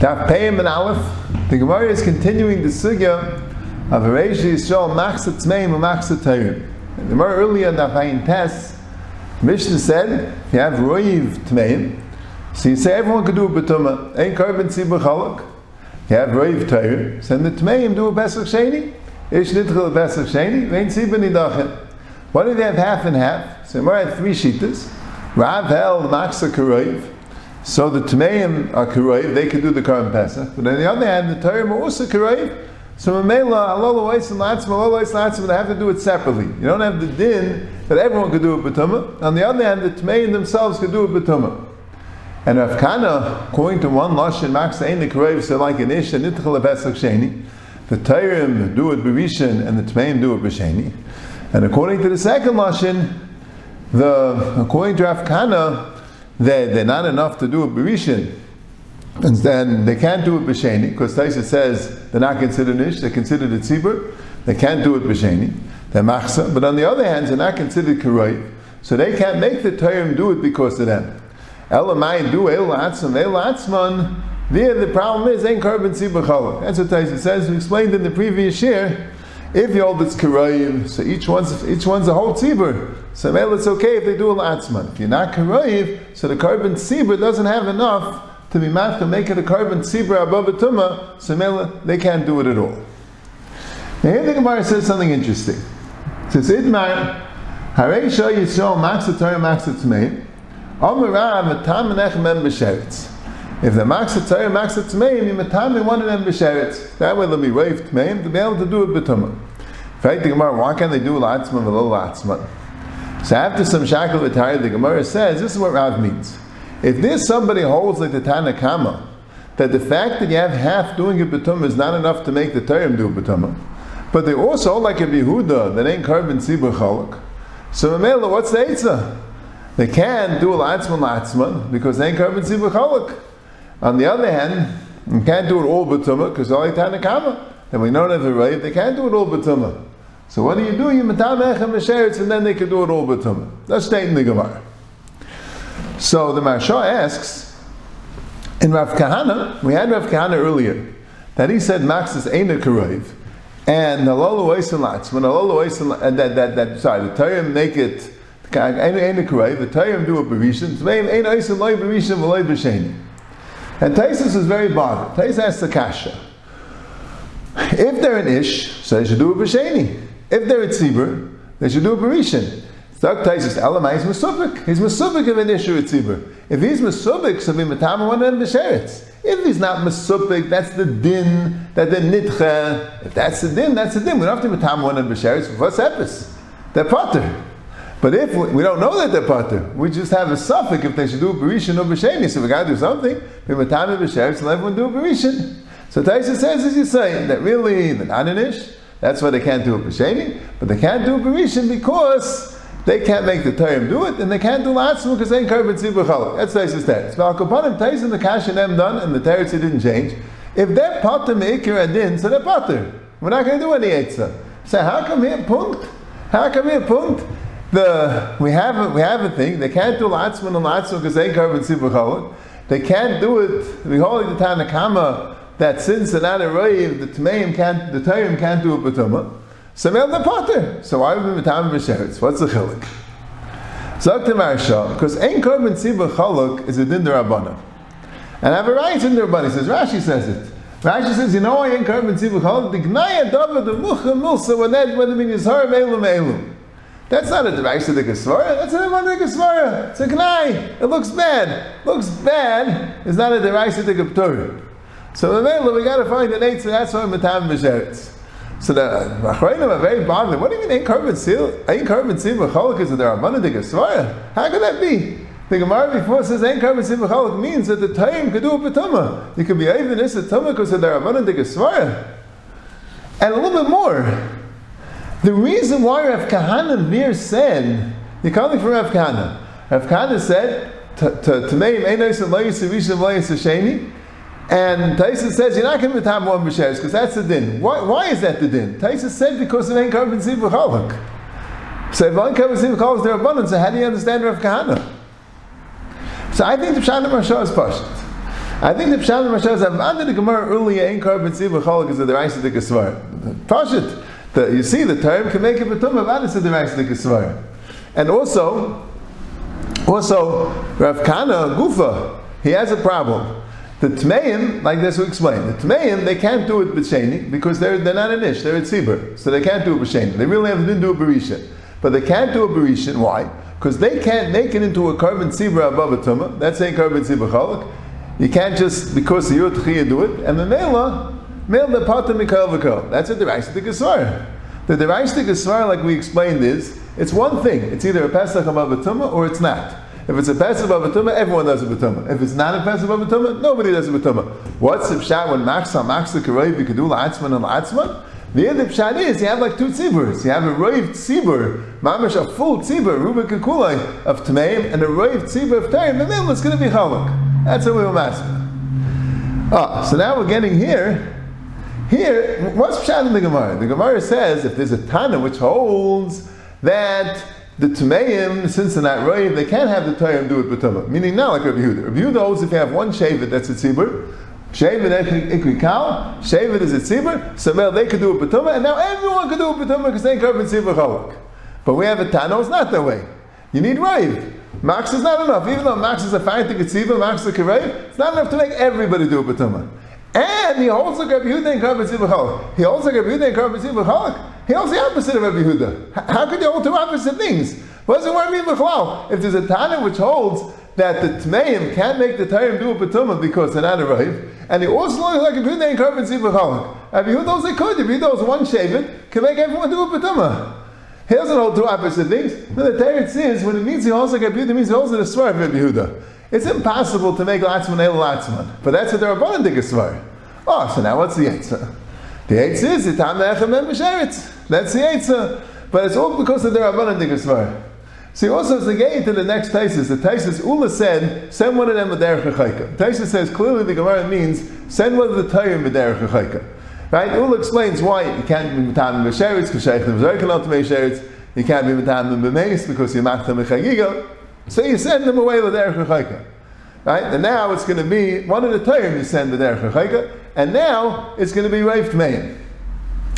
Daf Peyim and Aleph, the Gemara is continuing the sugya of Reish Yisrael Machzat Tzmeim and Machzat Tayrim. The Gemara earlier in Daf Hayin Tes, Mishnah said, if you have Roiv Tmeim, so you say everyone could do a Betuma, Ein Karben Tzibur Chalak, you have Roiv Tayrim, so the Tmeim do a Pesach Sheni, Ish Nitchel a Pesach Sheni, Vein Tzibur Nidachet. What if they have half and half? So Gemara had three Shitas, Rav Hel Machzat Karoiv, so the Tmeim are Kiroiv, they could do the Karim Pesach. But on the other hand, the Torah are also Kiroiv. So Mamela, Allah Weiss and Latzim, Allah Weiss and Latzim, they have to do it separately. You don't have the din that everyone could do it Batuma. On the other hand, the Tmeim themselves could do it Batuma. And Rav Kahana, according to one Lashon, Max Ein the Kiroiv, so like an Ish and Nitchel Pesach Sheni. The Torah do it Berishan and the Tmeim do it B'Sheni. And according to the second Lashon, the, according to Rav Kahana, they, they're not enough to do a Berishin. And then they can't do it B'Sheni, because Taisa says they're not considered Nish, they're considered a Tzibur. They can't do it B'Sheni. They're Machsa. But on the other hand, they're not considered Karoy. So they can't make the Torah do it because of them. Elamai do El Atzman, El Atzman. There, the problem is, ain't carbon tzibur. That's what Taisa says. We explained in the previous year. If you hold it's karayim, so each one's each one's a whole tzibur. So well, it's okay if they do a latzman. If you're not karayim, so the carbon tzibur doesn't have enough to be mat to make it a carbon tzibur above a tumah. So mela, they can't do it at all. Now here the Gemara says something interesting. It says Idmar, Harei Shah Yisrael Max Torah Max Tzmei, Amarav Matam Menechem B'Sheretz. If the max Torah max Tzmeim, you matam one of them b'sheretz. That way they'll be raved Tmeim to be able to do it b'tumah. Right, the Gemara, why can't they do with a little latzman? So after some shackle v'tari, the Gemara says, this is what Rav means. If there's somebody holds like the Tanakama, that the fact that you have half doing it b'tumah is not enough to make the Torah do b'tumah, but they also like a Yehuda that ain't carbon tzibur chalak. So Mamela, what's the Eitzah? They can do a latzman latzman because they ain't carbon tzibur chalak. On the other hand, you can't do it all b'tumah because they all Tanakama. And we know that right, they can't do it all b'tumah. So what do you do? You matam echem v'sheretz, and then they can do it all b'tumah. That's stating the Gemara. So the Marsha asks, in Rav Kahana, we had Rav Kahana earlier, that he said Max is Eina Karoiv, and Halolu Oisalatz, when Halolu Oisalatz, that, that, that, sorry, the Torah make it, Eina Karoiv, the Torah do a Berishan, Eina Oisalatz, Loi Berishan, Loi B'Sheni. And Taisus is very bothered. Taisus asks the Kasha, if they're an Ish, so they should do a B'Sheni. If they're a Tzibur, they should do a Berishan. Zak Taisus, Elamai is Mesubik. He's Mesubik of an or a Tzibur. If he's Mesubik, so be Matama one and B'Sheretz. If he's not Mesubik, that's the din, that the Nitcha. If that's the din, that's the din. We don't have to Matama one of and B'Sheretz. What's Epis? They're Potter. But if we, we, don't know that they're Potter, we just have a suffix if they should do a Berishan or B'Sheni. So we got to do something. Be Matama B'Sheretz and let everyone do a Berishan. So Taisa says, as you say, that really they're not an Ish. That's why they can't do a B'Sheni, but they can't do a Berishan because they can't make the Torah do it, and they can't do Latzmu because they ain't Tzibur Chalak. That's Taisa's teretz. But Al-Kapanim, Taisa and the Kash and them done, and the teretz didn't change. If they're Potter Meikir Adin, so they're Potter. We're not going to do any Eitzah. So how come here, punkt? How come here, punkt? The, we have a, we have a thing, they can't do Latzmu and Latzmu because they ain't Tzibur Chalak. They can't do it, we hold it the Tanakama, that since they're not a Rayiv, the Tmeim can't, the Torah can't do a B'tumah. So they're the Potter. So why would we Matam B'Sheretz? What's the Chilik? Zok to Marsha, because Ein Korban Tzibur Chaluk is a Din Rabbanah. And I have a right in the Rabbanah, says, Rashi says it. Rashi says, you know why Ein Korban Chaluk? The Gnaya David, the Mucha Milsa, when that, when the min Yizhar Meilum Meilum. That's not a device of the Gesvara, that's a of the Gesvara. It's a Gnai. It looks bad. Looks bad. It's not a device of the Geptorah. So the Mela, we got to find an eight, so that's why Matam B'Sheretz. So the Achreinim are very bothered. What do you mean ain't carbon seal? Ain't carbon seal b'cholok is that there are the Gesvara? How could that be? The Gemara before says ain't carbon b'cholok means that the time could do a b'tumah. You could be even this a tumah because there abundant the Gesvara. And a little bit more. The reason why Rav Kahana Mir said, you're coming from Rav Kahana. Rav Kahana said, to name Einos and Loyis Rishon Loyis Hasheni, and Taisa says you're not going to be tam one because that's the din. Why, why is that the din? Taisa said because it ain't carbon chalak. So if one carbon zibur chalak is their abundance, so how do you understand Rav Kahana? So I think the Pshat of Marsha is Pashit. I think the Pshat of Marsha is Avanda the Gemara earlier in Karb and Tzibah is the Raisa the Gesvar. Pashit. The, you see, the term can make a betum of Avanda the Raisa the Gesvar. And also, also, Rav Kahana Gufa, he has a problem. The Tmeim, like this we explained, the Tmeim, they can't do it b'sheni because they're, they're not an ish, they're a tzibur, so they can't do it b'sheni. They really have, didn't do a berisha. But they can't do a berisha, why? Because they can't make it into a carbon tzibur above a tumah, that's a carbon tzibur chalak. You can't just, because the Yud do it, and the Mela, Mela the Pata Mikhail V'kol. That's a Deraisa the Gesvar. The Deraisa Gesvar, like we explained, is, it's one thing. It's either a Pesach above a tumah or it's not. If it's a Pesach of a Tumah, everyone does a Batuma. If it's not a Pesach of a Tumah, nobody does a Batuma. What's the Pshat when Maksa, Maksa, Karoiv, do La'atzman and La'atzman? The other Pshat is you have like two tziburs. You have a Roiv tzibur, Mamash, a full tzibur, Rubik Kakulai of Tmeim, and a Roiv tzibur of Tarim. The middle is going to be Chalak. That's what we were asking. Ah, so now we're getting here. Here, what's Pshat in the Gemara? The Gemara says if there's a Tana which holds that the Tumeim, since they're not Roiv, they can't have the Torah do it B'tumah. Meaning not like Rabbi Yehuda. Rabbi Yehuda holds if you have one Shavit, that's a Tzibur. Shavit Ikri Kal, Shavit is a Tzibur, so they could do it B'tumah, and now everyone could do it B'tumah because they can't Tzibur Chalak. But we have a Tano, it's not that way. You need Roiv. Max is not enough. Even though Max is a fine to Tzibur, Max is a Karev, it's not enough to make everybody do it B'tumah. And he holds like Rabbi Yehuda and Tzibur Chalak. He holds like Rabbi Yehuda and Tzibur Chalak. He holds the opposite of Rabbi Yehuda. How could you hold two opposite things? What does it want to b'chlal? If there's a Tana which holds that the Tmeim can't make the Tarim do a Patuma because they're not a Rahiv, and he also looks like a Yehuda and Tzibur Chalak. Rabbi Yehuda knows they could. If he knows one Shavit, can make everyone do a Patuma. He doesn't hold two opposite things. No, the Torah says when it means he holds like Rabbi Yehuda, it means he holds in a svar of Rabbi Yehuda. It's impossible to make Latzman El Latzman, but that's what they're abundant dig. Oh, so now what's the answer? The answer is the Tam Echem and B'Sheretz. That's the answer. But it's all because of the Rabbanan Digasvar. See, also as they get into the next Taisis, the Taisis Ula said, send one of them with Derech Chayka. Taisis says clearly the Gemara means send one of the Tayrim with Derech Chayka. Right? Ula explains why you can't be Matam B'Sheretz, because the Zerkan not Sheretz. You can't be Matam B'Meis because you're Machtam B'Chagiga. So you send them away with Derech Chayka. Right? And now it's going to be one of the Tayrim you send with Derech Chayka, and now it's going to be Rav Tmeim.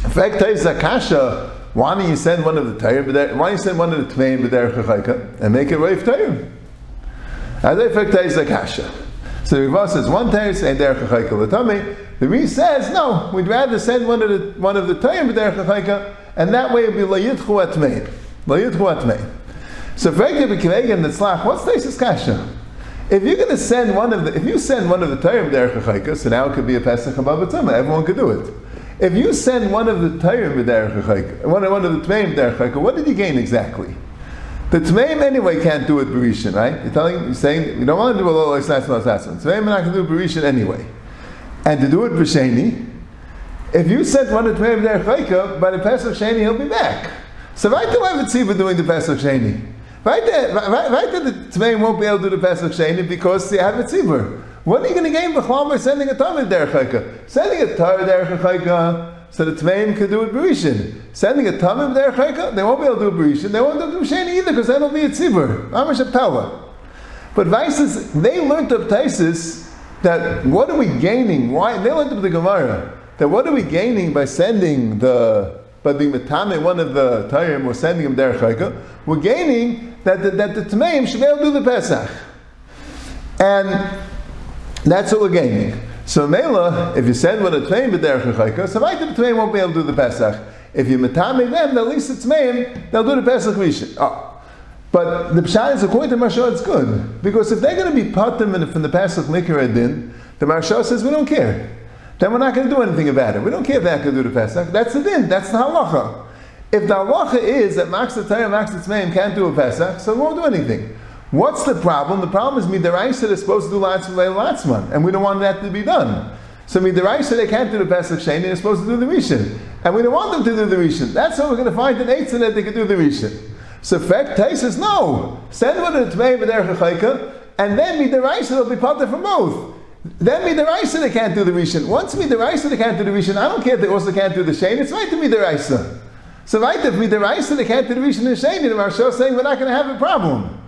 In fact, Taisis Akasha why don't you send one of the Torah, why don't you send one of the Tmeim B'derech HaChaika and make it Reif Torah? As I fact is a kasha. So the Riva says one Torah saying Derech HaChaika l'tamei. The Riva says no, we'd rather send one of the one of the Torah B'derech HaChaika, and that way it'd be Layitchu Atmeim. Layitchu Atmeim. So what's Taisis kasha? If you're going to send one of the, if you send one of the Torah B'derech HaChaika, so now it could be a Pesach above a everyone could do it. If you send one of the Tayrim b'derech one, one of the Tmeim b'derech what did you gain exactly? The Tmeim anyway can't do it Berishin, right? You're telling, you're saying, you don't want to do a little Isnas not Tasman. Tmeim are not going to do Berishin anyway. And to do it B'Sheni, if you send one of the Tmeim b'derech by the Pesach Sheni, he'll be back. So right have tzibah doing the Pesach Sheni. Right there, right, right there, the Tmeim won't be able to do the Pesach Sheni because they have a tzibah. What are you going to gain b'chlam by sending a Talmud derech chayka? Sending a Torah derech chayka so the Tmeim could do it Berishin. Sending a Talmud derech chayka, they won't be able to do Berishin. They won't do Sheni either because that'll be a tzibur. Amish Pella. But Vices, they learned up Taisis that what are we gaining? Why? They learned up the Gemara that what are we gaining by sending the by being metame one of the Tayrim or sending him derech chayka? We're gaining that the, that the Tmeim should be able to do the Pesach. And that's what we're gaining. So Mela, if you send one of a tmeim b'derech chayka, so right the tmeim won't be able to do the Pesach. If you metame them, at least it's tmeim, they'll do the Pesach rishon. Oh. But the pshat is according to Marsha, it's good because if they're going to be patim from the Pesach Mikra din, the Marsha says we don't care. Then we're not going to do anything about it. We don't care if going to do the Pesach. That's the din. That's the halacha. If the halacha is that Max the Torah, Max the Tzmeim can't do a Pesach, so we won't do anything. What's the problem? The problem is Midaraisa is supposed to do Latzman Latzman, and we don't want that to be done. So Midaraisa they can't do the Pesach Sheni, they're supposed to do the Rishon. And we don't want them to do the Rishon. That's how we're going to find an Eitzah that they can do the Rishon. So fact says no. Send one to the Tmei B'derech and then Midaraisa will be part from both. Then Midaraisa they can't do the Rishon. Once Midaraisa they can't do the Rishon, I don't care if they also can't do the Sheni, it's right to Midaraisa. So right if Midaraisa they can't do the Rishon and Sheni, the Marsha is saying we're not going to have a problem.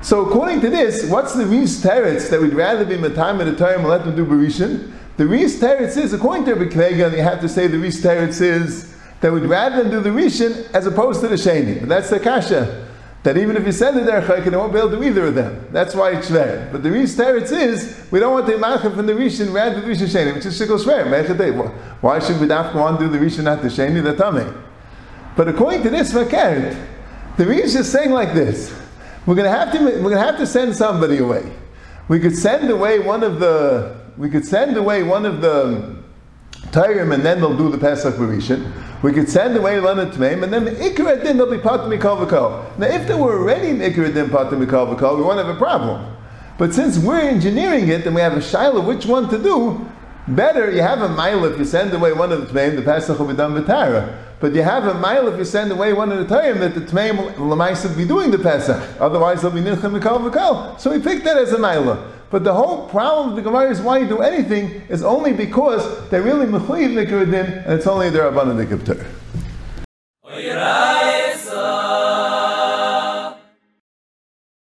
So according to this, what's the Reis Teretz that we'd rather be Matayim at the time and let them do Berishin? The Reis Teretz is, according to Rabbi Kvega, you have to say the Reis Teretz is that we'd rather them do the Rishon as opposed to the Sheni. That's the Kasha. That even if you send it there, they won't be able to do either of them. That's why it's Shver. But the Reis Teretz is, we don't want the Malcha from the Rishon rather than the Rishon Sheni, which is Shikol Shver. Why should we want to do the Rishon not the Sheni, the Tameh? But according to this Fakert, the Reis is saying like this. We're going to have to we're going to have to send somebody away. We could send away one of the we could send away one of the Tyrim and then they'll do the Pesach Barishan. We could send away Lana Tmeim and then the Ikra Din they'll be Pat Mikal. Now if they were already an Ikra Din Pat Mikal we won't have a problem. But since we're engineering it and we have a shaila which one to do, better you have a mile if you send away one of the Tmeim, the Pesach will be done V'Tara. But you have a mile if you send away one of the time that the Tmeim will be doing the Pesach. Otherwise, they'll be Nilchem Mikal. So we picked that as a mile. But the whole problem of the Gemara is why you do anything is only because they really mechuyiv nikudin, and it's only their abundant nikipter.